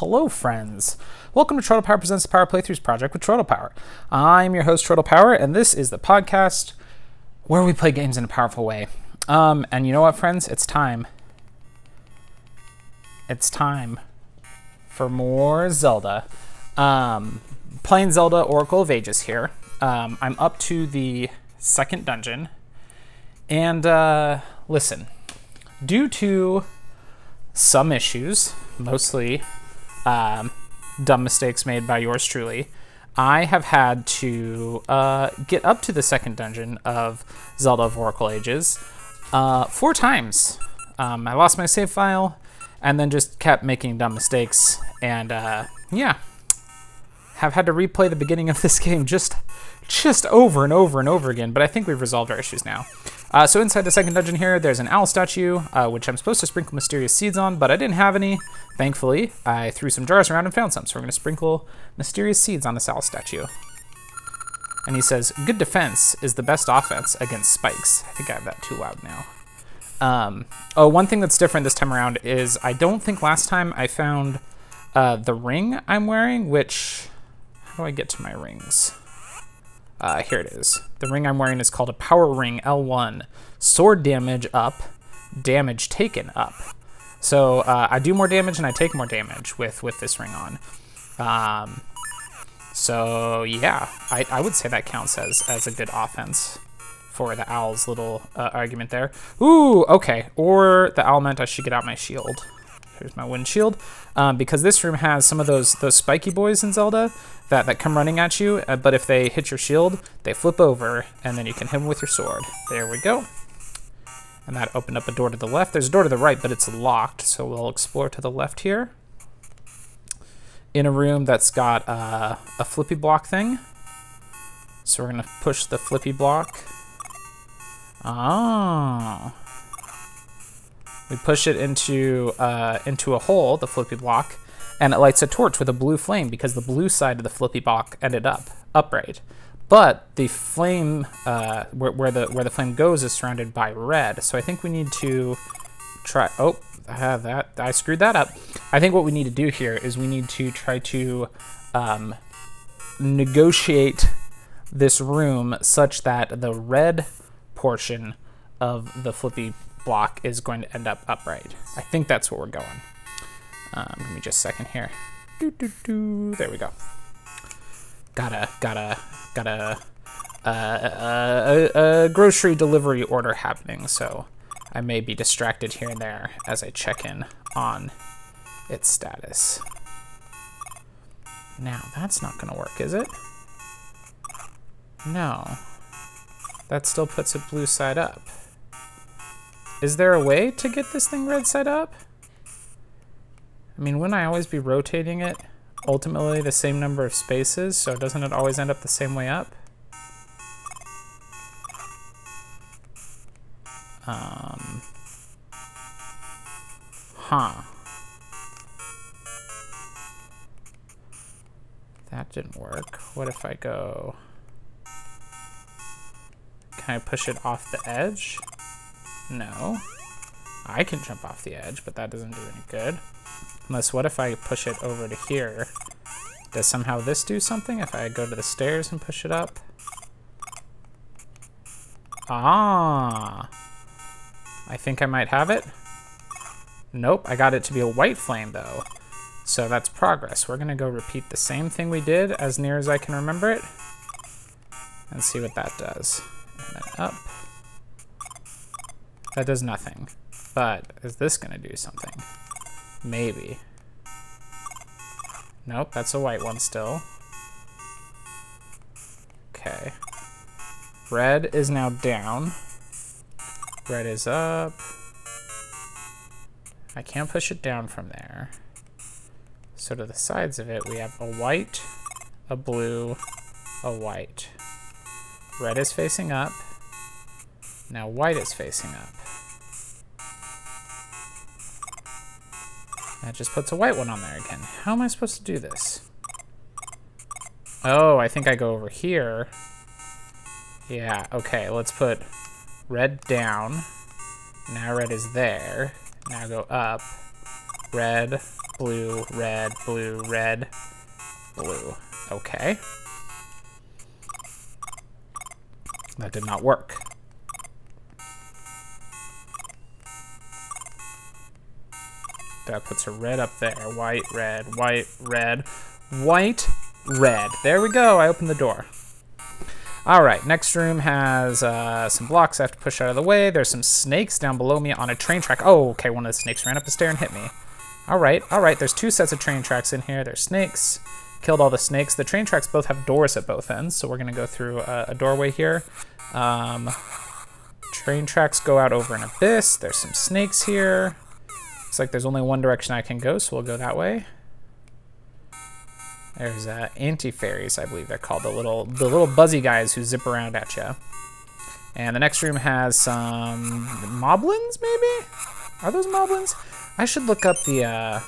hello friends. Welcome to Troidal Power Presents the Power Playthroughs project with Troidal Power. I'm your host, Troidal Power, and this is the podcast where we play games in a powerful way. Um, and you know what, friends? It's time. It's time for more Zelda. Um, playing Zelda Oracle of Ages here. Um, I'm up to the second dungeon. And uh, listen, due to some issues, mostly um, dumb mistakes made by yours truly, I have had to uh, get up to the second dungeon of Zelda of Oracle Ages uh, four times. Um, I lost my save file and then just kept making dumb mistakes. And uh, yeah, have had to replay the beginning of this game just just over and over and over again, but I think we've resolved our issues now. Uh, so inside the second dungeon here, there's an owl statue, uh, which I'm supposed to sprinkle mysterious seeds on, but I didn't have any. Thankfully, I threw some jars around and found some, so we're going to sprinkle mysterious seeds on this owl statue. And he says, good defense is the best offense against spikes. I think I have that too loud now. Um, oh, one thing that's different this time around is I don't think last time I found uh, the ring I'm wearing, which... How do I get to my rings? Uh, here it is. The ring I'm wearing is called a Power Ring L1. Sword damage up, damage taken up. So uh, I do more damage and I take more damage with, with this ring on. Um, so yeah, I, I would say that counts as, as a good offense for the owl's little uh, argument there. Ooh, okay. Or the owl meant I should get out my shield. Here's my wind shield. Um, because this room has some of those those spiky boys in Zelda that, that come running at you, uh, but if they hit your shield, they flip over, and then you can hit them with your sword. There we go. And that opened up a door to the left. There's a door to the right, but it's locked, so we'll explore to the left here. In a room that's got uh, a flippy block thing. So we're gonna push the flippy block. Oh. We push it into uh, into a hole, the flippy block, and it lights a torch with a blue flame because the blue side of the flippy block ended up upright. But the flame, uh, where, where, the where the flame goes, is surrounded by red. So I think we need to try. Oh, I have that. I screwed that up. I think what we need to do here is we need to try to um, negotiate this room such that the red portion of the flippy block is going to end up upright. I think that's where we're going. Um, give me just a second here. Doo, doo, doo. There we go. Gotta, gotta, gotta, uh, a, a grocery delivery order happening, so I may be distracted here and there as I check in on its status. Now, that's not gonna work, is it? No. That still puts it blue side up. Is there a way to get this thing red side up? I mean, wouldn't I always be rotating it ultimately the same number of spaces, so doesn't it always end up the same way up? Um, huh. That didn't work. What if I go... Can I push it off the edge? No. I can jump off the edge, but that doesn't do any good. Unless, what if I push it over to here? Does somehow this do something if I go to the stairs and push it up? Ah. I think I might have it. Nope, I got it to be a white flame, though. So that's progress. We're going to go repeat the same thing we did as near as I can remember it. And see what that does. And then up. That does nothing. But is this going to do something? Maybe. Nope, that's a white one still. Okay. Red is now down. Red is up. I can't push it down from there. So to the sides of it, we have a white, a blue, a white. Red is facing up. Now white is facing up. That just puts a white one on there again. How am I supposed to do this? Oh, I think I go over here. Yeah, okay, let's put red down. Now red is there. Now go up. red, blue, red, blue, red, blue. Okay. That did not work. That puts a red up there. White, red, white, red, white, red. There we go. I open the door. All right, next room has uh, some blocks I have to push out of the way. There's some snakes down below me on a train track. Oh, okay, one of the snakes ran up a stair and hit me. All right, all right, there's two sets of train tracks in here. There's snakes. Killed all the snakes. The train tracks both have doors at both ends, so we're gonna go through a, a doorway here. Um, train tracks go out over an abyss. There's some snakes here. Looks like there's only one direction I can go, so we'll go that way. There's uh, anti-fairies, I believe they're called, the little the little buzzy guys who zip around at you. And the next room has some moblins, maybe? Are those moblins? I should look up the uh,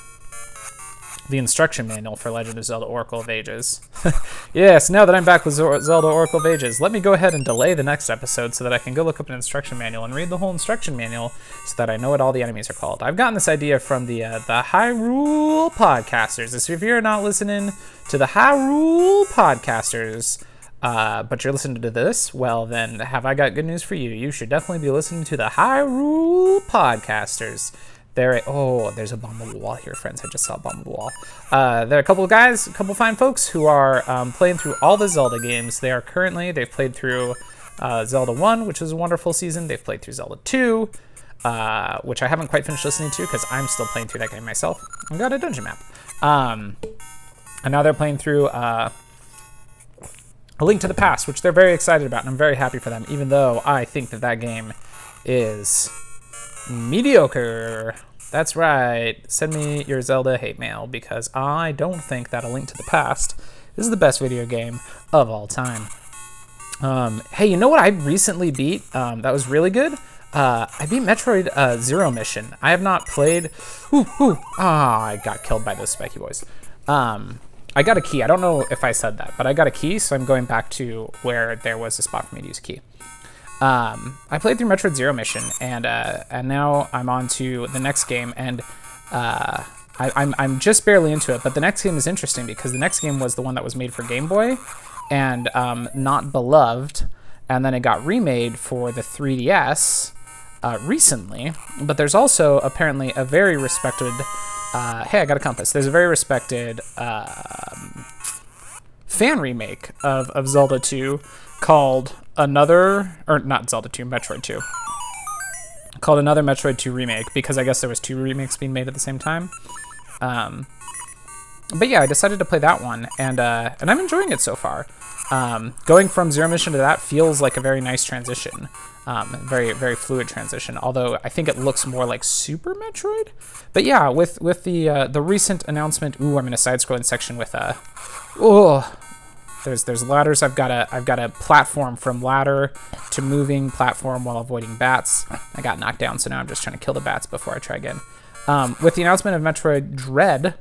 the instruction manual for Legend of Zelda Oracle of Ages. yes, now that I'm back with Zelda Oracle of Ages, let me go ahead and delay the next episode so that I can go look up an instruction manual and read the whole instruction manual so that I know what all the enemies are called. I've gotten this idea from the uh, the Hyrule podcasters. So if you're not listening to the Hyrule podcasters, uh, but you're listening to this, well then, have I got good news for you? You should definitely be listening to the Hyrule podcasters. There, oh, there's a bomb the wall here, friends. I just saw a bomb the wall. Uh, there are a couple of guys, a couple fine folks who are um, playing through all the Zelda games. They are currently, they've played through uh, Zelda 1, which was a wonderful season. They've played through Zelda 2, uh, which I haven't quite finished listening to because I'm still playing through that game myself. I've got a dungeon map. Um, and now they're playing through uh, A Link to the Past, which they're very excited about, and I'm very happy for them, even though I think that that game is mediocre. That's right. Send me your Zelda hate mail because I don't think that A Link to the Past is the best video game of all time. Um, hey, you know what I recently beat? Um, that was really good. Uh, I beat Metroid uh, Zero Mission. I have not played. Ooh, ooh. Ah, I got killed by those spiky boys. Um, I got a key. I don't know if I said that, but I got a key, so I'm going back to where there was a spot for me to use a key. Um, I played through Metroid Zero Mission, and uh, and now I'm on to the next game, and uh, I, I'm I'm just barely into it. But the next game is interesting because the next game was the one that was made for Game Boy, and um, not beloved, and then it got remade for the 3DS uh, recently. But there's also apparently a very respected. Uh, hey, I got a compass. There's a very respected um, fan remake of, of Zelda 2 called another, or not Zelda 2, Metroid 2. Called another Metroid 2 remake because I guess there was two remakes being made at the same time. Um, but yeah, I decided to play that one, and uh, and I'm enjoying it so far. Um, going from Zero Mission to that feels like a very nice transition, um, very very fluid transition. Although I think it looks more like Super Metroid. But yeah, with with the uh, the recent announcement, ooh, I'm in a side-scrolling section with uh, oh, there's there's ladders. I've got a I've got a platform from ladder to moving platform while avoiding bats. I got knocked down, so now I'm just trying to kill the bats before I try again. Um, with the announcement of Metroid Dread,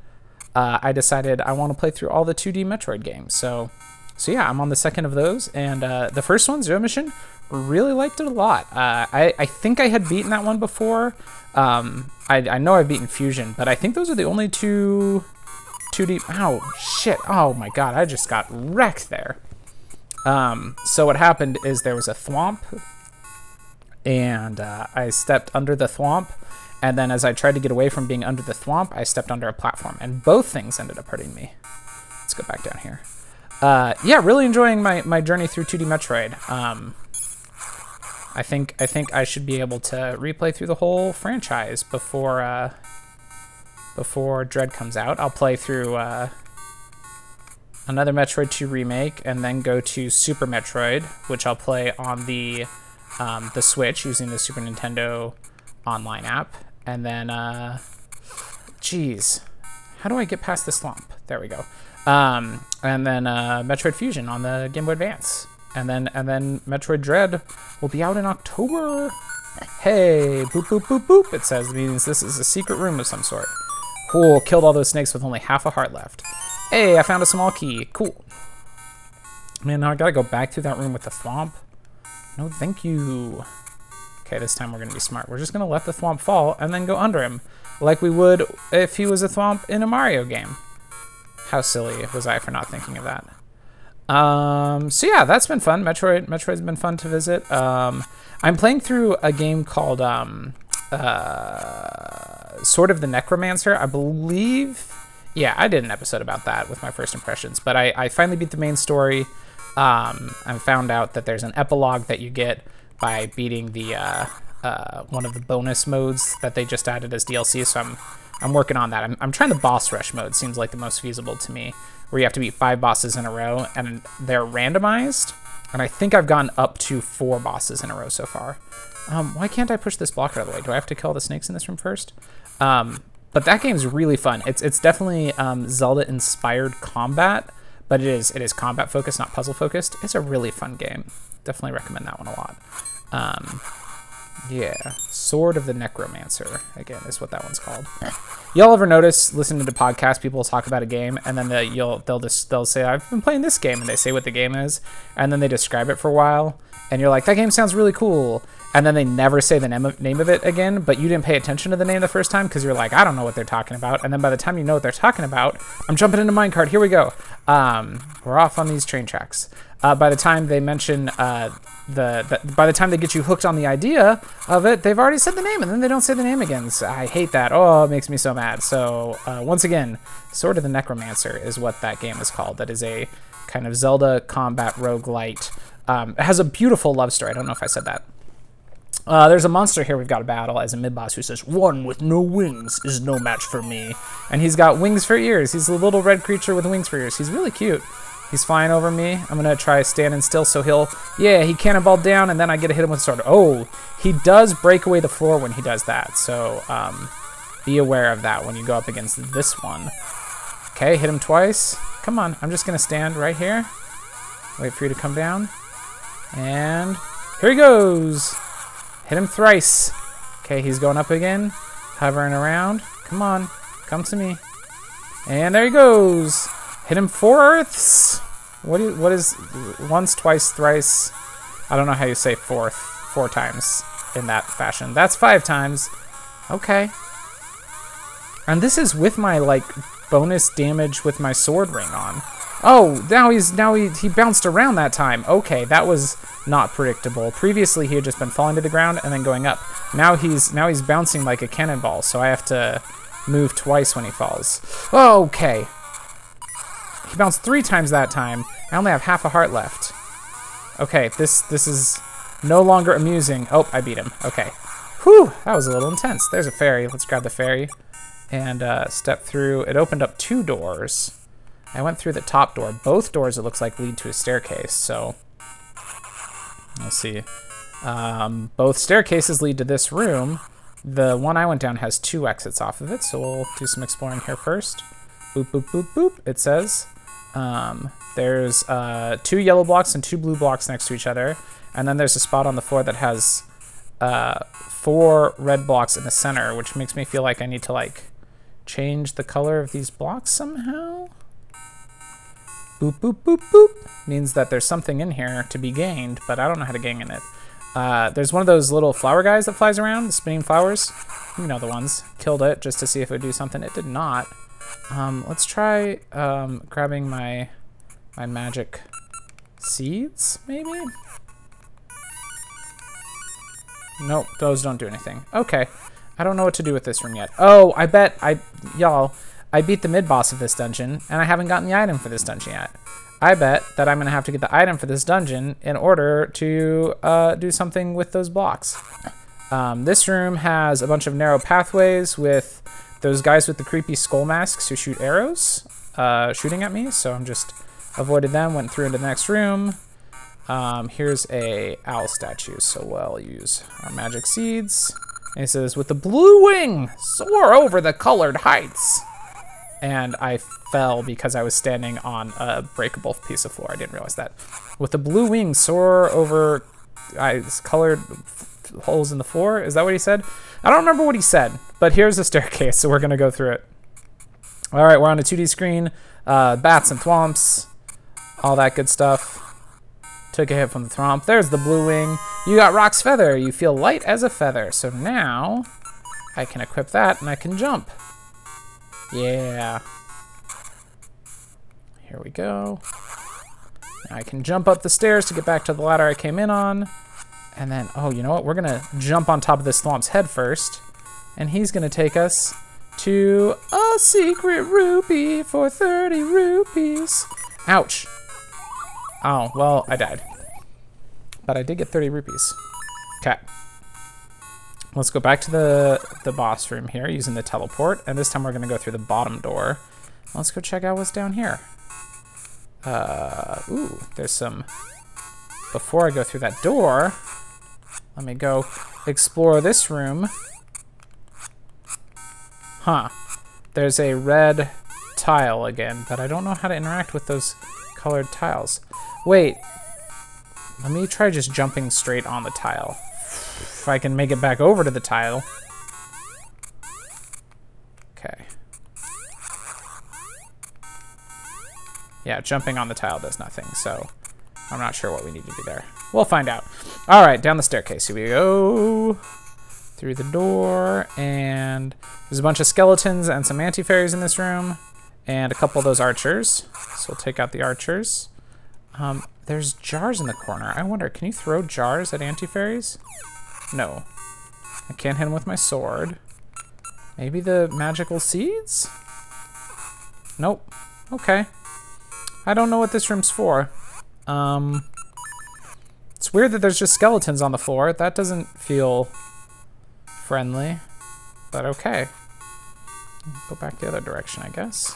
uh, I decided I want to play through all the 2D Metroid games. So, so yeah, I'm on the second of those, and uh, the first one, Zero Mission, really liked it a lot. Uh, I I think I had beaten that one before. Um, I I know I've beaten Fusion, but I think those are the only two 2D. Oh, shit. Oh my god, I just got wrecked there. Um, so what happened is there was a thwomp, and uh, I stepped under the thwomp, and then as I tried to get away from being under the thwomp, I stepped under a platform, and both things ended up hurting me. Let's go back down here. Uh, yeah, really enjoying my, my journey through 2D Metroid. Um, I think I think I should be able to replay through the whole franchise before uh, before Dread comes out. I'll play through uh, another Metroid 2 remake and then go to Super Metroid, which I'll play on the um, the Switch using the Super Nintendo online app. And then, uh, geez, how do I get past this lump? There we go. Um, and then uh, Metroid Fusion on the Game Boy Advance. And then and then Metroid Dread will be out in October. Hey, boop boop boop boop. It says it means this is a secret room of some sort. Cool, killed all those snakes with only half a heart left. Hey, I found a small key. Cool. Man, now I gotta go back through that room with the thwomp. No, thank you. Okay, this time we're gonna be smart. We're just gonna let the thwomp fall and then go under him, like we would if he was a thwomp in a Mario game. How silly was I for not thinking of that? Um, so yeah, that's been fun. Metroid, Metroid's been fun to visit. Um, I'm playing through a game called um, uh, Sword of the Necromancer. I believe. Yeah, I did an episode about that with my first impressions. But I, I finally beat the main story. Um, I found out that there's an epilogue that you get by beating the uh, uh, one of the bonus modes that they just added as DLC. So I'm I'm working on that. I'm, I'm trying the boss rush mode. Seems like the most feasible to me, where you have to beat five bosses in a row and they're randomized. And I think I've gotten up to four bosses in a row so far. Um, why can't I push this block out of the way? Do I have to kill the snakes in this room first? Um, but that game's really fun. It's it's definitely um, Zelda inspired combat, but it is it is combat focused, not puzzle focused. It's a really fun game. Definitely recommend that one a lot. Um, yeah, Sword of the Necromancer again is what that one's called. Y'all ever notice listening to podcasts, people talk about a game and then the, you'll they'll just they'll say I've been playing this game and they say what the game is and then they describe it for a while and you're like that game sounds really cool and then they never say the name of, it again, but you didn't pay attention to the name the first time because you're like I don't know what they're talking about and then by the time you know what they're talking about, I'm jumping into minecart. Here we go. Um, we're off on these train tracks. Uh, by the time they mention uh, the, the, by the time they get you hooked on the idea of it, they've already said the name and then they don't say the name again. So I hate that. Oh, it makes me so mad. So uh, once again, Sword of the Necromancer is what that game is called. That is a kind of Zelda combat roguelite. Um, it has a beautiful love story. I don't know if I said that. Uh, there's a monster here we've got to battle as a mid-boss who says, One with no wings is no match for me. And he's got wings for ears. He's a little red creature with wings for ears. He's really cute. He's flying over me. I'm gonna try standing still so he'll, yeah, he cannonball down and then I get to hit him with a sword. Oh, he does break away the floor when he does that. So um, be aware of that when you go up against this one. Okay, hit him twice. Come on, I'm just gonna stand right here. Wait for you to come down. And here he goes. Hit him thrice. Okay, he's going up again. Hovering around. Come on, come to me. And there he goes. Hit him fourths. What is, what is once, twice, thrice? I don't know how you say fourth, four times in that fashion. That's five times. Okay. And this is with my like bonus damage with my sword ring on. Oh, now he's now he he bounced around that time. Okay, that was not predictable. Previously he had just been falling to the ground and then going up. Now he's now he's bouncing like a cannonball, so I have to move twice when he falls. Okay. He bounced three times that time. I only have half a heart left. Okay, this this is no longer amusing. Oh, I beat him. Okay. Whew, that was a little intense. There's a fairy. Let's grab the fairy and uh, step through. It opened up two doors. I went through the top door. Both doors, it looks like, lead to a staircase, so... We'll see. Um, both staircases lead to this room. The one I went down has two exits off of it, so we'll do some exploring here first. Boop, boop, boop, boop, it says. Um, there's uh, two yellow blocks and two blue blocks next to each other. And then there's a spot on the floor that has uh, four red blocks in the center, which makes me feel like I need to like change the color of these blocks somehow. Boop, boop, boop, boop. Means that there's something in here to be gained, but I don't know how to gain in it. Uh, there's one of those little flower guys that flies around, the spinning flowers. You know the ones. Killed it just to see if it would do something. It did not. Um, let's try um, grabbing my my magic seeds, maybe? Nope, those don't do anything. Okay, I don't know what to do with this room yet. Oh, I bet I, y'all, I beat the mid-boss of this dungeon, and I haven't gotten the item for this dungeon yet. I bet that I'm going to have to get the item for this dungeon in order to uh, do something with those blocks. Um, this room has a bunch of narrow pathways with those guys with the creepy skull masks who shoot arrows uh, shooting at me, so I'm just avoided them, went through into the next room. Um, here's a owl statue, so we'll use our magic seeds. And it says, with the blue wing, soar over the colored heights. And I fell because I was standing on a breakable piece of floor. I didn't realize that. With the blue wing, soar over uh, colored holes in the floor. Is that what he said? I don't remember what he said, but here's the staircase, so we're going to go through it. All right, we're on a 2D screen. Uh, bats and thwomps, all that good stuff. Took a hit from the Thwomp. There's the blue wing. You got Roc's Feather. You feel light as a feather. So now I can equip that and I can jump. Yeah. Here we go. Now I can jump up the stairs to get back to the ladder I came in on. And then, oh, you know what? We're going to jump on top of this Thwomp's head first. And he's going to take us to a secret rupee for 30 rupees. Ouch. Oh, well, I died. But I did get 30 rupees. Okay. Let's go back to the, the boss room here using the teleport. And this time we're going to go through the bottom door. Let's go check out what's down here. Uh, ooh, there's some... Before I go through that door, let me go explore this room. Huh. There's a red tile again, but I don't know how to interact with those colored tiles. Wait. Let me try just jumping straight on the tile. If I can make it back over to the tile. Okay. Yeah, jumping on the tile does nothing, so I'm not sure what we need to do there. We'll find out. All right, down the staircase. Here we go through the door, and there's a bunch of skeletons and some anti-fairies in this room, and a couple of those archers. So we'll take out the archers. Um, there's jars in the corner. I wonder, can you throw jars at anti-fairies? No. I can't hit him with my sword. Maybe the magical seeds? Nope. Okay. I don't know what this room's for. Um, it's weird that there's just skeletons on the floor. That doesn't feel friendly, but okay. Go back the other direction, I guess.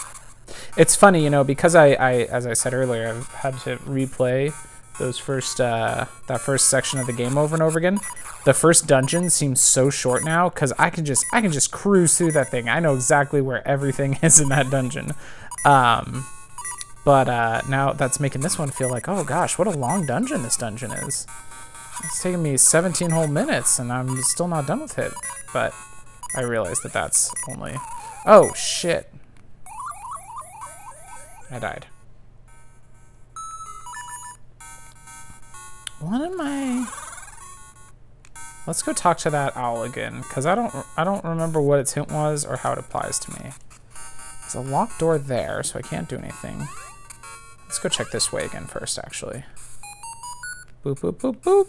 It's funny, you know, because I, I as I said earlier, I've had to replay those first, uh, that first section of the game over and over again. The first dungeon seems so short now because I can just, I can just cruise through that thing. I know exactly where everything is in that dungeon. Um, but uh, now that's making this one feel like, oh gosh, what a long dungeon this dungeon is. It's taking me 17 whole minutes and I'm still not done with it. But I realize that that's only... Oh, shit. I died. What am I... Let's go talk to that owl again, because I don't I don't remember what its hint was or how it applies to me. There's a locked door there, so I can't do anything. Let's go check this way again first, actually. Boop, boop, boop, boop.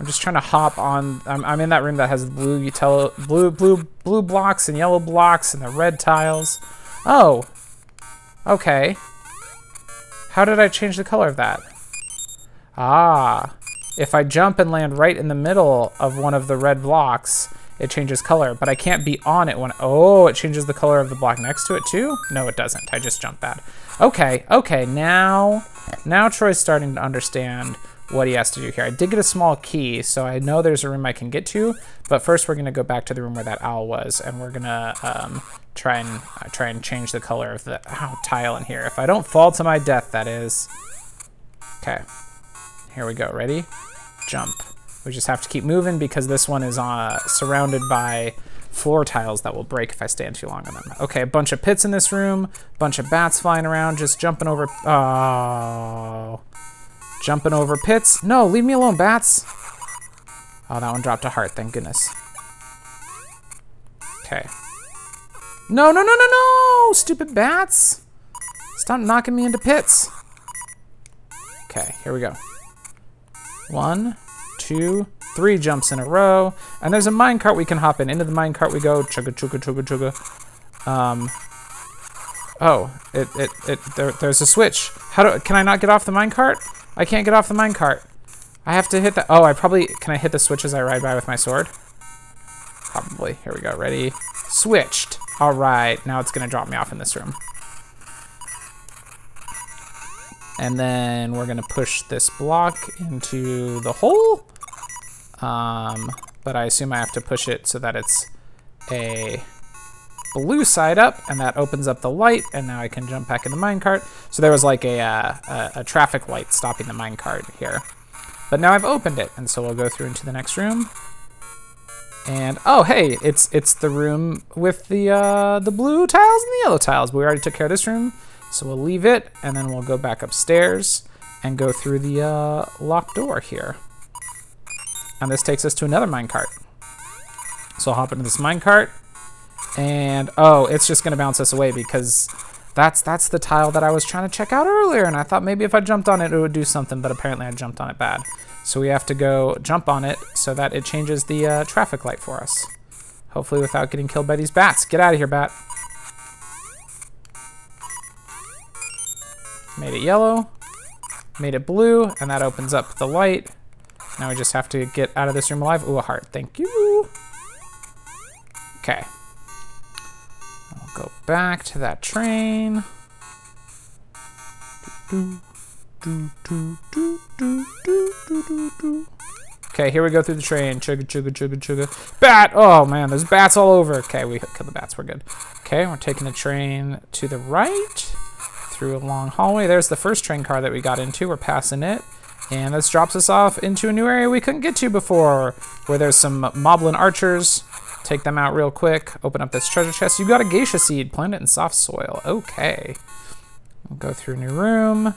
I'm just trying to hop on. I'm, I'm in that room that has blue util blue blue blue blocks and yellow blocks and the red tiles. Oh, okay. How did I change the color of that? Ah, if I jump and land right in the middle of one of the red blocks, it changes color, but I can't be on it when, oh, it changes the color of the block next to it too? No, it doesn't. I just jumped that. Okay, okay, now, now Troy's starting to understand what he has to do here. I did get a small key, so I know there's a room I can get to, but first we're gonna go back to the room where that owl was, and we're gonna um, try and uh, try and change the color of the tile in here. If I don't fall to my death, that is. Okay, here we go, ready? Jump. We just have to keep moving because this one is uh, surrounded by floor tiles that will break if I stand too long on them. Okay, a bunch of pits in this room, bunch of bats flying around, just jumping over, oh. Jumping over pits. No, leave me alone, bats. Oh, that one dropped a heart, thank goodness. Okay. No, no, no, no, no! Stupid bats! Stop knocking me into pits. Okay, here we go. One, two, three jumps in a row. And there's a minecart we can hop in. Into the minecart we go. Chugga, chugga, chugga, chugga. Um, oh, it, it, it, there, there's a switch. How do, can I not get off the minecart? I can't get off the minecart. I have to hit the... Oh, I probably... Can I hit the switch as I ride by with my sword? Probably. Here we go. Ready? Switched. All right. Now it's going to drop me off in this room. And then we're going to push this block into the hole. Um, but I assume I have to push it so that it's a blue side up, and that opens up the light, and now I can jump back in the minecart. So there was like a, uh, a, a traffic light stopping the minecart here. But now I've opened it, and so we'll go through into the next room. And oh hey, it's it's the room with the uh, the blue tiles and the yellow tiles. But we already took care of this room. So we'll leave it, and then we'll go back upstairs and go through the uh, locked door here. And this takes us to another minecart. So I'll hop into this minecart, and oh, it's just gonna bounce us away because that's that's the tile that I was trying to check out earlier, and I thought maybe if I jumped on it, it would do something, but apparently I jumped on it bad. So we have to go jump on it so that it changes the uh, traffic light for us. Hopefully without getting killed by these bats. Get out of here, bat. Made it yellow, made it blue, and that opens up the light. Now we just have to get out of this room alive. Ooh, a heart, thank you. Okay. Go back to that train. Okay, here we go through the train. Chugga, chugga, chugga, chugga. Bat! Oh man, there's bats all over. Okay, we killed the bats. We're good. Okay, we're taking the train to the right through a long hallway. There's the first train car that we got into. We're passing it. And this drops us off into a new area we couldn't get to before, where there's some moblin archers. Take them out real quick. Open up this treasure chest. You got a Gasha seed. Plant it in soft soil. Okay. We'll go through new room.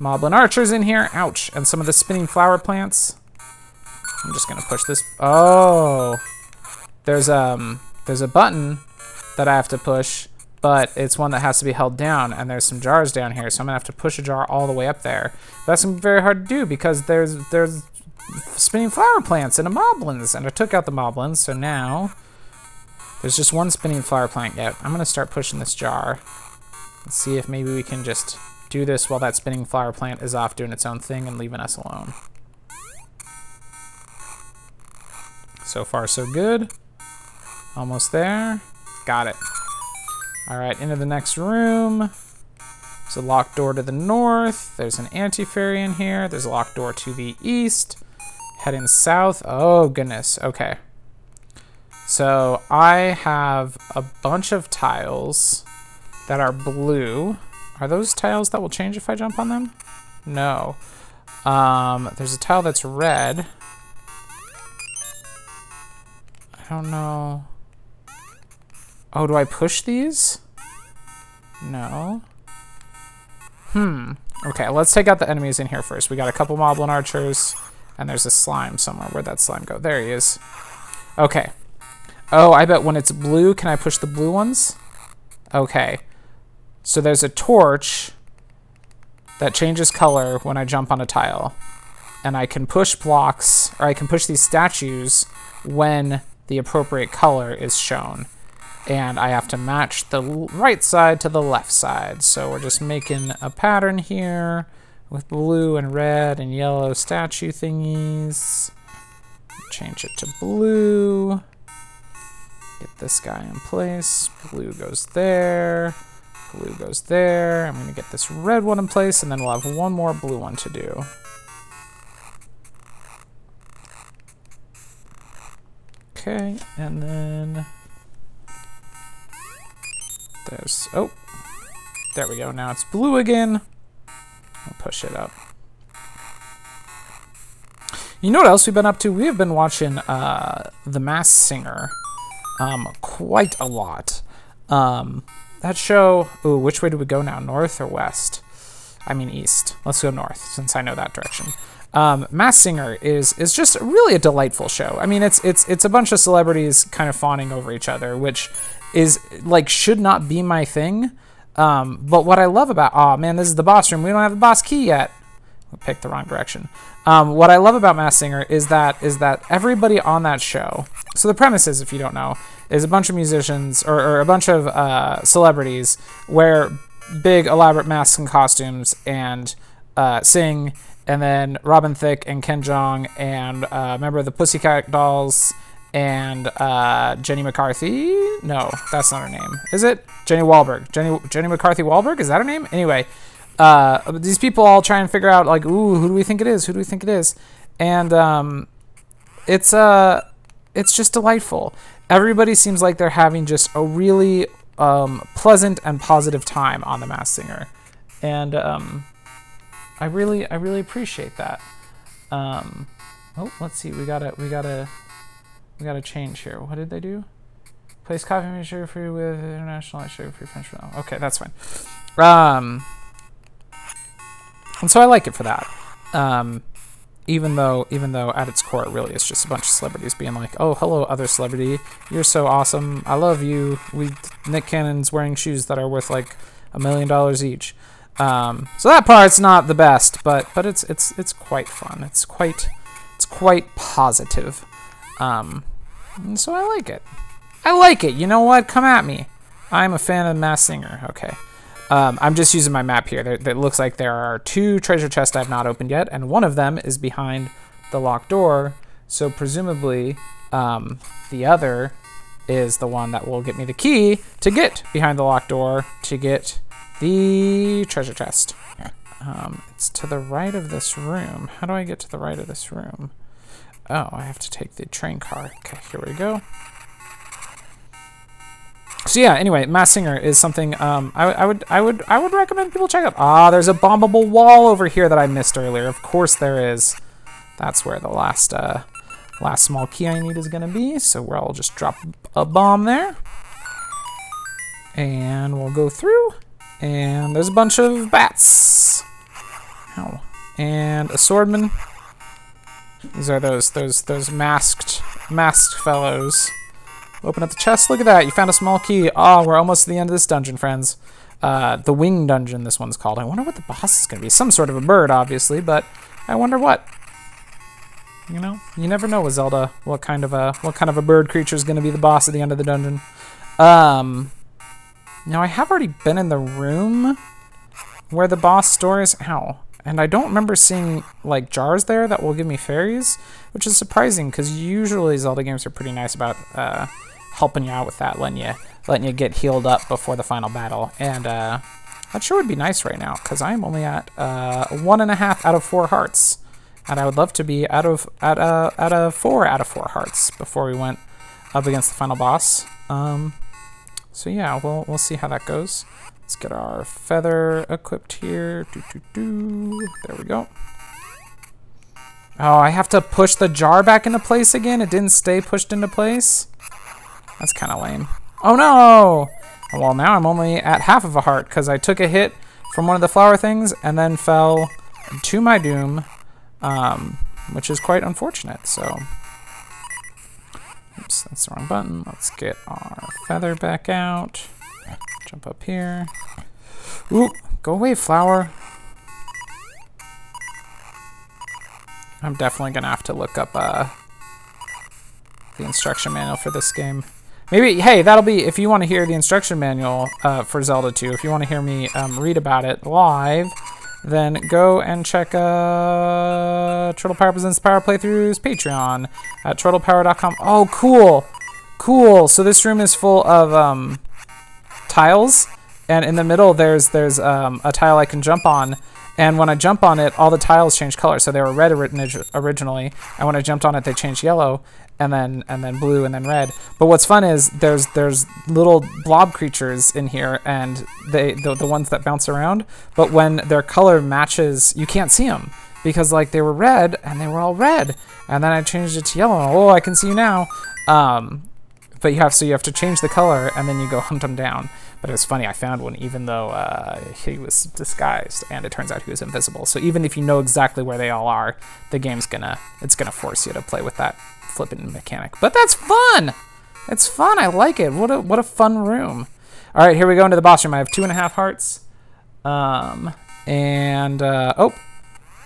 Moblin archers in here. Ouch. And some of the spinning flower plants. I'm just gonna push this. Oh, there's um there's a button that I have to push but it's one that has to be held down, and there's some jars down here, so I'm gonna have to push a jar all the way up there. But that's gonna be very hard to do because there's there's spinning flower plants and a moblins, and I took out the moblins, so now there's just one spinning flower plant yet. I'm gonna start pushing this jar. Let's see if maybe we can just do this while that spinning flower plant is off doing its own thing and leaving us alone. So far, so good. Almost there. Got it. All right, into the next room. There's a locked door to the north. There's an anti-fairy in here. There's a locked door to the east. Heading south. Oh, goodness. Okay. So I have a bunch of tiles that are blue. Are those tiles that will change if I jump on them? No. Um, there's a tile that's red. I don't know. Oh, do I push these? No. Hmm. Okay, let's take out the enemies in here first. We got a couple Moblin Archers, and there's a slime somewhere. Where'd that slime go? There he is. Okay. Oh, I bet when it's blue, can I push the blue ones? Okay. So there's a torch that changes color when I jump on a tile. And I can push blocks, or I can push these statues when the appropriate color is shown and I have to match the right side to the left side. So we're just making a pattern here with blue and red and yellow statue thingies. Change it to blue. Get this guy in place. Blue goes there. Blue goes there. I'm going to get this red one in place, and then we'll have one more blue one to do. Okay, and then there's, oh, there we go. Now it's blue again. I'll push it up. You know what else we've been up to? We have been watching uh, The Masked Singer um, quite a lot. Um, that show, ooh, which way do we go now? North or west? I mean east. Let's go north, since I know that direction. Um, Masked Singer is is just really a delightful show. I mean, it's it's it's a bunch of celebrities kind of fawning over each other, which is like should not be my thing. Um, but what I love about oh man, this is the boss room. We don't have the boss key yet. I picked the wrong direction. Um, what I love about Masked Singer is that is that everybody on that show. So the premise is, if you don't know, is a bunch of musicians or, or a bunch of uh, celebrities wear big elaborate masks and costumes and uh, sing, and then Robin Thicke and Ken Jeong and uh, member of the Pussycat Dolls and uh, Jenny McCarthy. No, that's not her name. Is it? Jenny Wahlberg. Jenny Jenny McCarthy Wahlberg. Is that her name? Anyway, uh, these people all try and figure out like, ooh, who do we think it is? Who do we think it is? And um, it's uh, it's just delightful. Everybody seems like they're having just a really um, pleasant and positive time on The Masked Singer, and um, I really I really appreciate that. Um, oh, let's see. We gotta we gotta we got a change here. What did they do? Place coffee made sugar free with international sugar free French vanilla. Okay, that's fine. Um, and so I like it for that. Um, even though even though at its core really is just a bunch of celebrities being like, "Oh, hello, other celebrity, you're so awesome, I love you." We Nick Cannon's wearing shoes that are worth like a million dollars each. Um, so that part's not the best, but but it's it's it's quite fun. It's quite it's quite positive. Um, so I like it. I like it. You know what? Come at me. I'm a fan of Masked Singer. Okay. Um, I'm just using my map here. It looks like there are two treasure chests I've not opened yet, and one of them is behind the locked door. So presumably, um, the other is the one that will get me the key to get behind the locked door to get the treasure chest. Um, it's to the right of this room. How do I get to the right of this room? Oh, I have to take the train car. Okay, here we go. So yeah, anyway, Masked Singer is something um, I, I, would I would I would recommend people check out. Ah, there's a bombable wall over here that I missed earlier. Of course there is. That's where the last uh, last small key I need is gonna be. So where I'll just drop a bomb there, and we'll go through. And there's a bunch of bats. Oh, and a swordman. These are those those those masked masked fellows. Open up the chest. Look at that. You found a small key. Oh, we're almost to the end of this dungeon, friends. Uh, the wing dungeon, this one's called. I wonder what the boss is going to be. Some sort of a bird, obviously, but I wonder what. You know, you never know with Zelda what kind of a what kind of a bird creature is going to be the boss at the end of the dungeon. Um, now I have already been in the room where the boss stores. Ow. And I don't remember seeing like jars there that will give me fairies, which is surprising because usually Zelda games are pretty nice about uh, helping you out with that, letting you letting you get healed up before the final battle. And uh, that sure would be nice right now because I'm only at uh, one and a half out of four hearts, and I would love to be out of at a at a four out of four hearts before we went up against the final boss. Um, so yeah, we'll we'll see how that goes. Let's get our feather equipped here. There we go. Oh, I have to push the jar back into place again? It didn't stay pushed into place? That's kind of lame. Oh no! Well, now I'm only at half of a heart because I took a hit from one of the flower things and then fell to my doom, um, which is quite unfortunate. So, oops, that's the wrong button. Let's get our feather back out. Jump up here. Ooh, go away, flower. I'm definitely gonna have to look up uh, the instruction manual for this game. Maybe, hey, that'll be, if you want to hear the instruction manual uh, for Zelda 2, if you want to hear me um, read about it live, then go and check uh, Turtle Power Presents Power Playthroughs Patreon at turtlepower.com. Oh, cool. Cool. So this room is full of um, tiles, and in the middle there's there's um, a tile I can jump on, and when I jump on it, all the tiles change color. So they were red originally, and when I jumped on it, they changed yellow and then and then blue and then red. But what's fun is there's there's little blob creatures in here, and they the, the ones that bounce around. But when their color matches, you can't see them because like they were red and they were all red, and then I changed it to yellow. Oh, I can see you now. Um, but you have so you have to change the color and then you go hunt them down. But it was funny, I found one even though uh, he was disguised, and it turns out he was invisible. So even if you know exactly where they all are, the game's gonna it's gonna force you to play with that flipping mechanic. But that's fun. It's fun. I like it. What a what a fun room. All right, here we go into the boss room. I have two and a half hearts. Um, and uh, oh,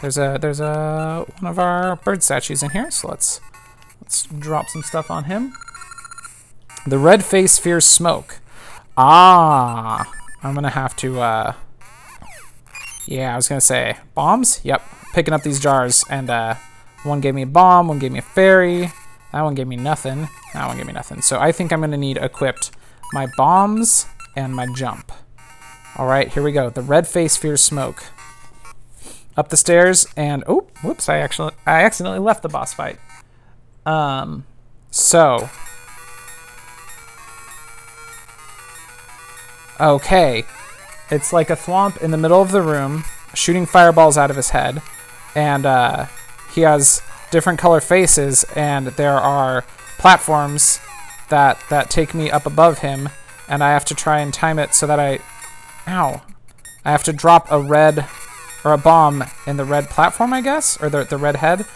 there's a there's a one of our bird statues in here. So let's let's drop some stuff on him. The red face fears smoke. Ah, I'm gonna have to. Uh, yeah, I was gonna say bombs. Yep, picking up these jars and uh, one gave me a bomb, one gave me a fairy. That one gave me nothing. That one gave me nothing. So I think I'm to need equipped my bombs and my jump. All right, here we go. The red face fears smoke. Up the stairs and oh, whoops! I actually I accidentally left the boss fight. Um, so okay, it's like a thwomp in the middle of the room, shooting fireballs out of his head, and uh, he has different color faces, and there are platforms that that take me up above him, and I have to try and time it so that I, ow, I have to drop a red or a bomb in the red platform, I guess, or the, the red head.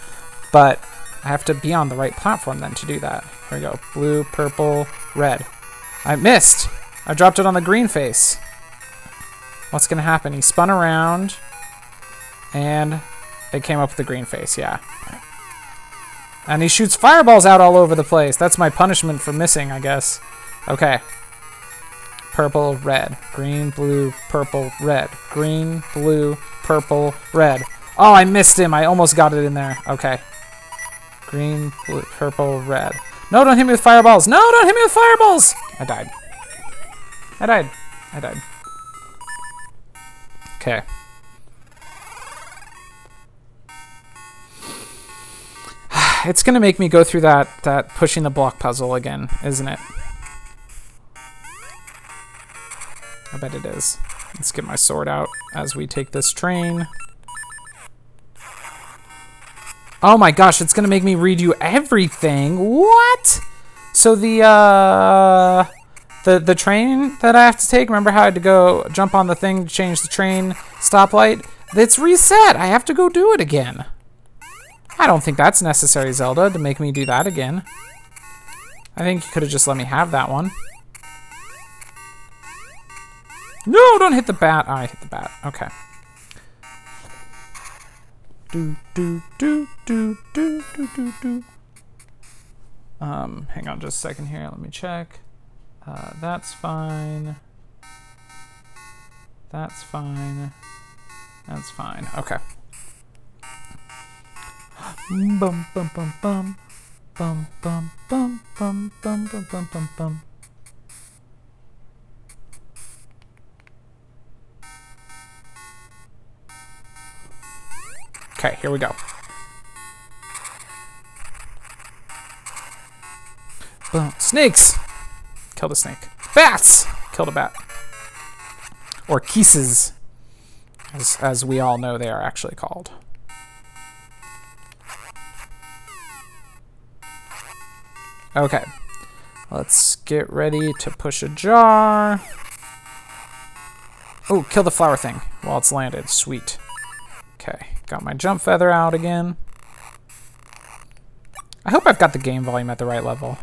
But I have to be on the right platform then to do that. Here we go. Blue, purple, red. I missed. I dropped it on the green face. What's going to happen? He spun around and it came up with the green face, yeah. And he shoots fireballs out all over the place. That's my punishment for missing, I guess. Okay. Purple, red. Green, blue, purple, red. Green, blue, purple, red. Oh, I missed him. I almost got it in there. Okay. Green, blue, purple, red. No, don't hit me with fireballs. No, don't hit me with fireballs. I died. I died. I died. Okay. It's gonna make me go through that that pushing the block puzzle again, isn't it? I bet it is. Let's get my sword out as we take this train. Oh my gosh, it's gonna make me redo everything. What? So the uh the the train that I have to take, remember how I had to go jump on the thing to change the train stoplight? It's reset. I have to go do it again. I don't think that's necessary, Zelda, to make me do that again. I think you could have just let me have that one. No, don't hit the bat. Oh, I hit the bat. Okay. Do, do, do, do, do, do, do, do. Um, hang on just a second here. Let me check. Uh, that's fine. That's fine. That's fine. Okay. Bum bum bum bum. Bum bum bum bum bum bum bum bum bum. Okay, here we go. Boom. Snakes! Killed a snake. Bats! Killed a bat. Or Keeses, as, as we all know they are actually called. Okay. Let's get ready to push a jar. Oh, kill the flower thing while it's landed. Sweet. Okay, got my jump feather out again. I hope I've got the game volume at the right level.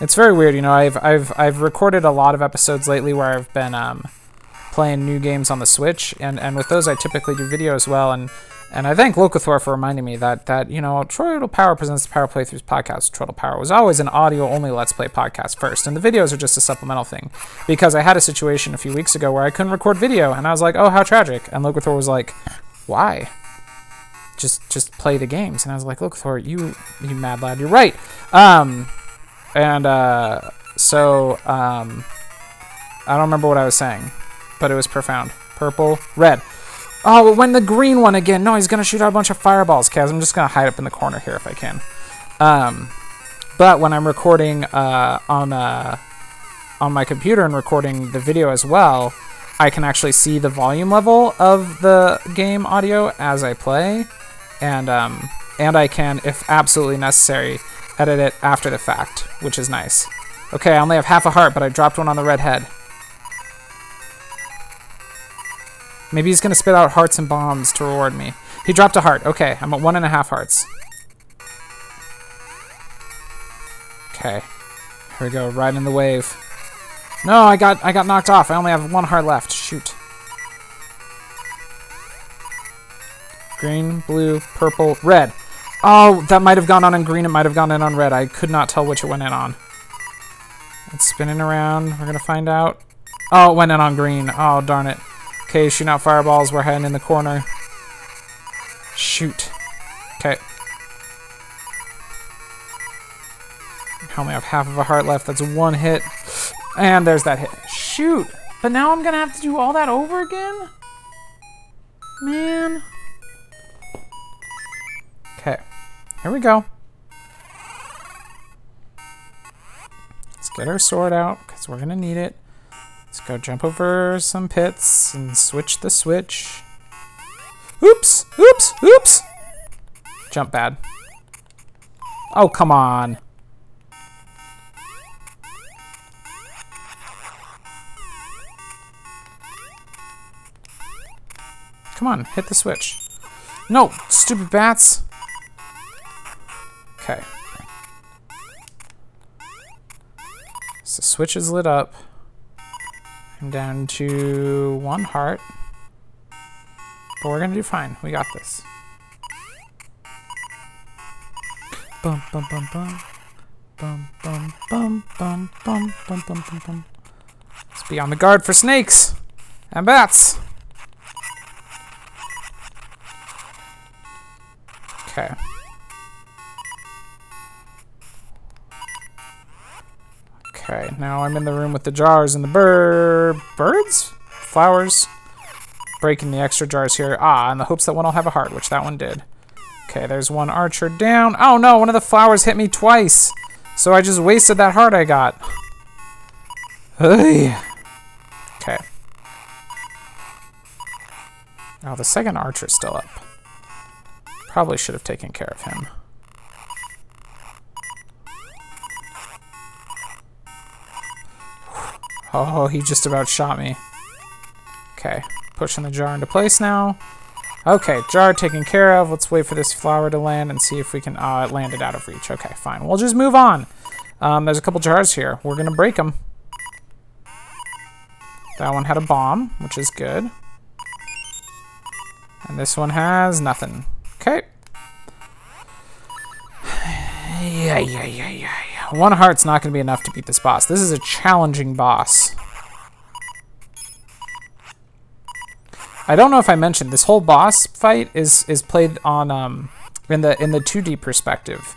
It's very weird, you know. I've I've I've recorded a lot of episodes lately where I've been um, playing new games on the Switch, and and with those I typically do video as well. And and I thank Locathor for reminding me that that you know Chortle Power presents the Power Playthroughs podcast. Chortle Power was always an audio only Let's Play podcast first, and the videos are just a supplemental thing. Because I had a situation a few weeks ago where I couldn't record video, and I was like, oh how tragic. And Locathor was like, why? Just just play the games. And I was like, Locathor, you you mad lad, you're right. Um, and uh, so um, I don't remember what I was saying, but it was profound. Purple, red. Oh, when the green one again. No, he's gonna shoot out a bunch of fireballs, Kaz. I'm just gonna hide up in the corner here if I can. Um, but when I'm recording uh, on uh, on my computer and recording the video as well, I can actually see the volume level of the game audio as I play, and um, and I can, if absolutely necessary, edit it after the fact, which is nice. Okay, I only have half a heart, but I dropped one on the red head. Maybe he's gonna spit out hearts and bombs to reward me. He dropped a heart. Okay, I'm at one and a half hearts. Okay. Here we go, riding the wave. No, I got I got knocked off. I only have one heart left. Shoot. Green, blue, purple, red. Oh, that might have gone on in green. It might have gone in on red. I could not tell which it went in on. It's spinning around. We're going to find out. Oh, it went in on green. Oh, darn it. Okay, shooting out fireballs. We're heading in the corner. Shoot. Okay. I only have half of a heart left. That's one hit. And there's that hit. Shoot. But now I'm going to have to do all that over again? Man. Okay, here we go. Let's get our sword out, because we're going to need it. Let's go jump over some pits and switch the switch. Oops! Oops! Oops! Jump bad. Oh, come on. Come on, hit the switch. No, stupid bats. Okay. So switch is lit up. I'm down to one heart. But we're gonna do fine. We got this. Bum bum bum bum. Bum bum bum bum bum bum bum bum bum. Let's be on the guard for snakes and bats. Okay. Okay, now I'm in the room with the jars and the bird... birds? Flowers? Breaking the extra jars here. Ah, in the hopes that one will have a heart, which that one did. Okay, there's one archer down. Oh no, one of the flowers hit me twice. So I just wasted that heart I got. Hey. Okay. Oh, the second archer's still up. Probably should have taken care of him. Oh, he just about shot me. Okay, pushing the jar into place now. Okay, jar taken care of. Let's wait for this flower to land and see if we can uh, land it out of reach. Okay, fine. We'll just move on. Um, there's a couple jars here. We're going to break them. That one had a bomb, which is good. And this one has nothing. Okay. Yeah, yeah, yeah, yeah. One heart's not going to be enough to beat this boss. This is a challenging boss. I don't know if I mentioned this whole boss fight is is played on um in the in the 2D perspective,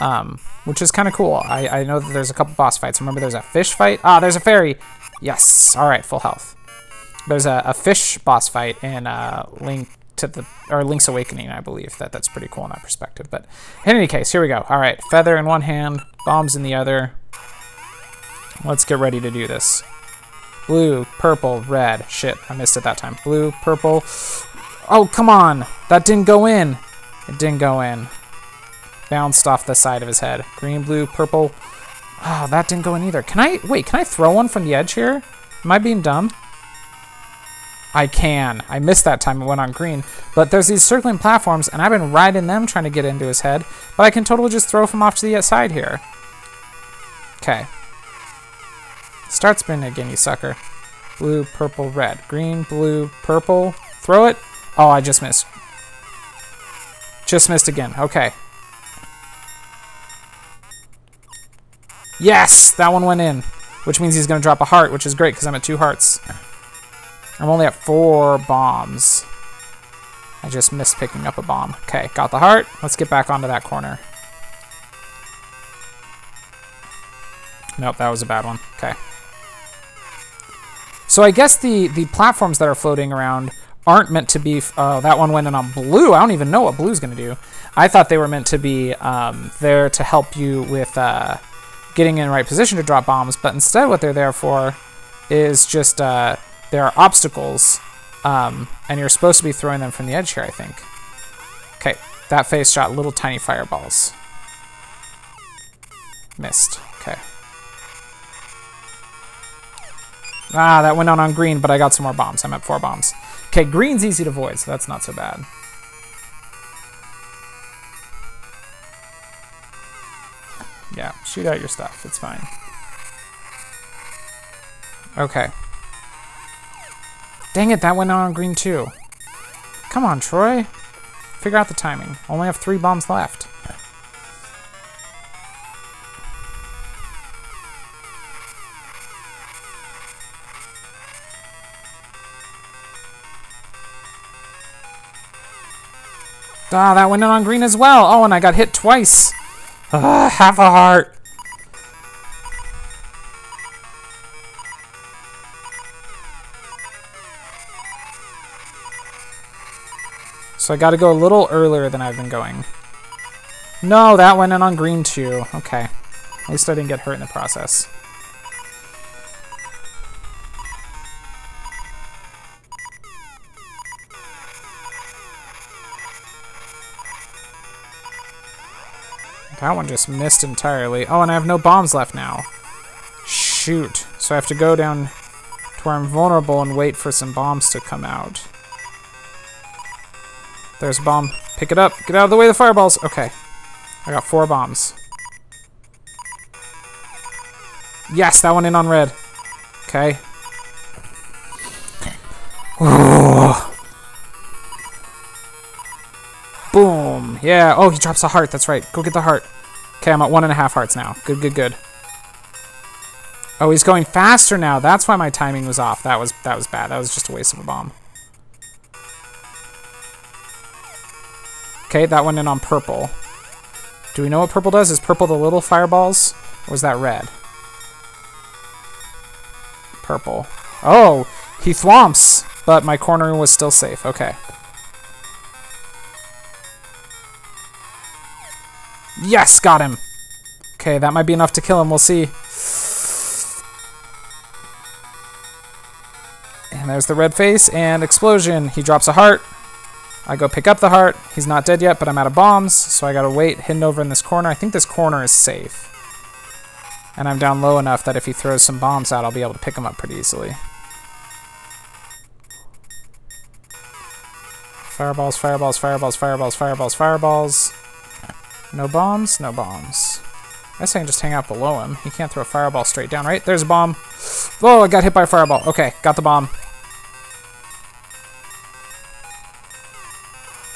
um, which is kind of cool. I I know that there's a couple boss fights. Remember, there's a fish fight. Ah, there's a fairy. Yes. All right, full health. There's a, a fish boss fight in uh, Link to the or Link's Awakening, I believe. That that's pretty cool in that perspective. But in any case, here we go. All right, feather in one hand, bombs in the other. Let's get ready to do this. Blue, purple, red. Shit, I missed it that time. Blue, purple. Oh, come on. That didn't go in. It didn't go in. Bounced off the side of his head. Green, blue, purple. Oh, that didn't go in either. Can I, wait, can I throw one from the edge here? Am I being dumb? I can. I missed that time it went on green. But there's these circling platforms, and I've been riding them trying to get into his head. But I can totally just throw from off to the uh, side here. Okay. Start spinning again, you sucker. Blue, purple, red. Green, blue, purple. Throw it. Oh, I just missed. Just missed again. Okay. Yes! That one went in. Which means he's going to drop a heart, which is great because I'm at two hearts. I'm only at four bombs. I just missed picking up a bomb. Okay, got the heart. Let's get back onto that corner. Nope, that was a bad one. Okay. So I guess the, the platforms that are floating around aren't meant to be... Uh, that one went in on blue. I don't even know what blue's going to do. I thought they were meant to be um, there to help you with uh, getting in the right position to drop bombs, but instead what they're there for is just... Uh, there are obstacles, um, and you're supposed to be throwing them from the edge here, I think. Okay, that face shot little tiny fireballs. Missed. Okay. Ah, that went out on green, but I got some more bombs. I'm at four bombs. Okay, green's easy to avoid, so that's not so bad. Yeah, shoot out your stuff. It's fine. Okay. Dang it, that went on green too. Come on, Troy. Figure out the timing. Only have three bombs left. Ah, that went in on green as well. Oh, and I got hit twice. Ah, half a heart. So I gotta go a little earlier than I've been going. No, that went in on green too. Okay. At least I didn't get hurt in the process. That one just missed entirely. Oh, and I have no bombs left now. Shoot. So I have to go down to where I'm vulnerable and wait for some bombs to come out. There's a bomb. Pick it up. Get out of the way of the fireballs. Okay. I got four bombs. Yes, that one in on red. Okay. Boom. Yeah. Oh, he drops a heart. That's right. Go get the heart. Okay, I'm at one and a half hearts now. Good, good, good. Oh, he's going faster now. That's why my timing was off. That was that was bad. That was just a waste of a bomb. Okay, that went in on purple. Do we know what purple does? Is purple the little fireballs? Or was that red? Purple. Oh, he thwomps, but my corner was still safe. Okay. Yes, got him. Okay, that might be enough to kill him. We'll see. And there's the red face and explosion. He drops a heart. I go pick up the heart. He's not dead yet, but I'm out of bombs, so I gotta wait hidden over in this corner. I think this corner is safe. And I'm down low enough that if he throws some bombs out, I'll be able to pick him up pretty easily. Fireballs, fireballs, fireballs, fireballs, fireballs, fireballs. No bombs, no bombs. I guess I can just hang out below him. He can't throw a fireball straight down, right? There's a bomb. Oh, I got hit by a fireball. Okay, got the bomb.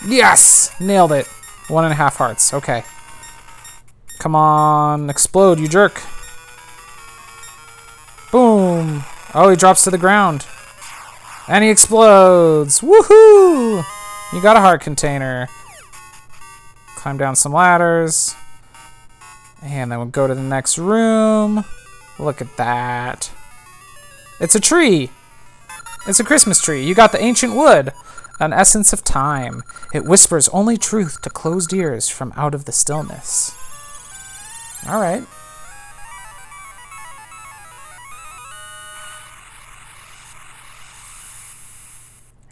Yes! Nailed it. One and a half hearts. Okay. Come on, explode, you jerk. Boom. Oh, he drops to the ground. And he explodes. Woohoo! You got a heart container. Climb down some ladders. And then we'll go to the next room. Look at that. It's a tree. It's a Christmas tree. You got the ancient wood. An essence of time. It whispers only truth to closed ears from out of the stillness. All right.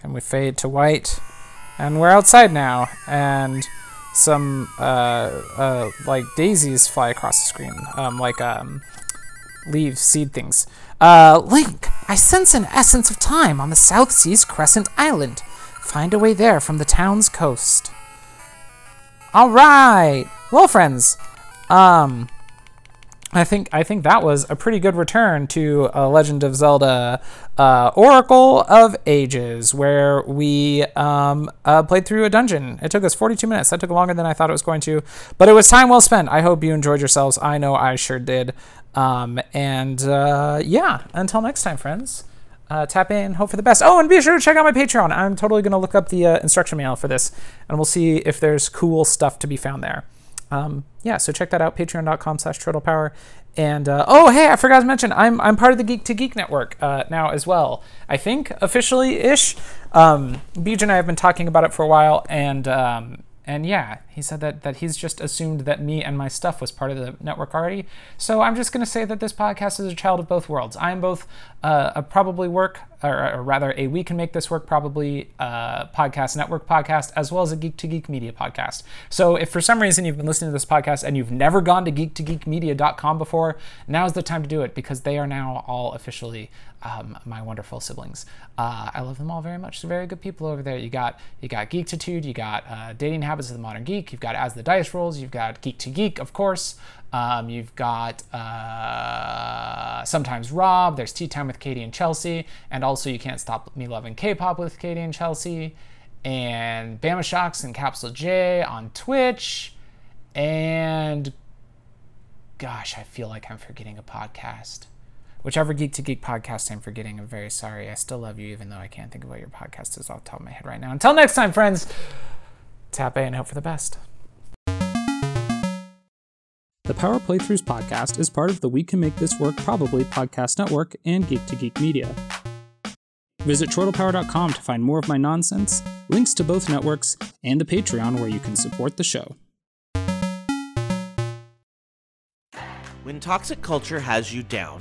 And we fade to white. And we're outside now. And some, uh, uh, like daisies fly across the screen. Um, like, um, leaves, seed things. Uh, Link, I sense an essence of time on the South Seas Crescent Island. Find a way there from the town's coast. All right. Well, friends, um, I think I think that was a pretty good return to a Legend of Zelda uh, Oracle of Ages, where we um, uh, played through a dungeon. It took us 42 minutes. That took longer than I thought it was going to, but it was time well spent. I hope you enjoyed yourselves. I know I sure did. Um, and uh, yeah, until next time, friends. Uh, tap in, hope for the best. Oh, and be sure to check out my Patreon. I'm totally going to look up the uh, instruction manual for this, and we'll see if there's cool stuff to be found there. Um, yeah, so check that out, patreon.com slash chortlepower. And, uh, oh, hey, I forgot to mention, I'm, I'm part of the Geek to Geek Network uh, now as well. I think officially-ish. Um, Beej and I have been talking about it for a while, and um, and yeah, he said that that he's just assumed that me and my stuff was part of the network already. So I'm just going to say that this podcast is a child of both worlds. I am both uh, a probably work, or, or, rather, a we can make this work probably uh, podcast network podcast, as well as a geek to geek media podcast. So if for some reason you've been listening to this podcast and you've never gone to geek to geekmedia.com before, now's the time to do it because they are now all officially um, my wonderful siblings. Uh, I love them all very much. They're very good people over there. You got you got Geekitude, you got uh, Dating Habits of the Modern Geek, you've got As the Dice Rolls, you've got Geek to Geek, of course. Um, you've got uh, sometimes Rob. There's Tea Time with Katie and Chelsea, and also you can't stop me loving K-pop with Katie and Chelsea, and Bama Shocks and Capsule J on Twitch, and gosh, I feel like I'm forgetting a podcast. Whichever Geek to Geek podcast I'm forgetting, I'm very sorry. I still love you, even though I can't think of what your podcast is off the top of my head right now. Until next time, friends, tap A and hope for the best. The Power Playthroughs podcast is part of the We Can Make This Work Probably podcast network and Geek to Geek Media. Visit chortlepower.com to find more of my nonsense, links to both networks, and the Patreon where you can support the show. When toxic culture has you down,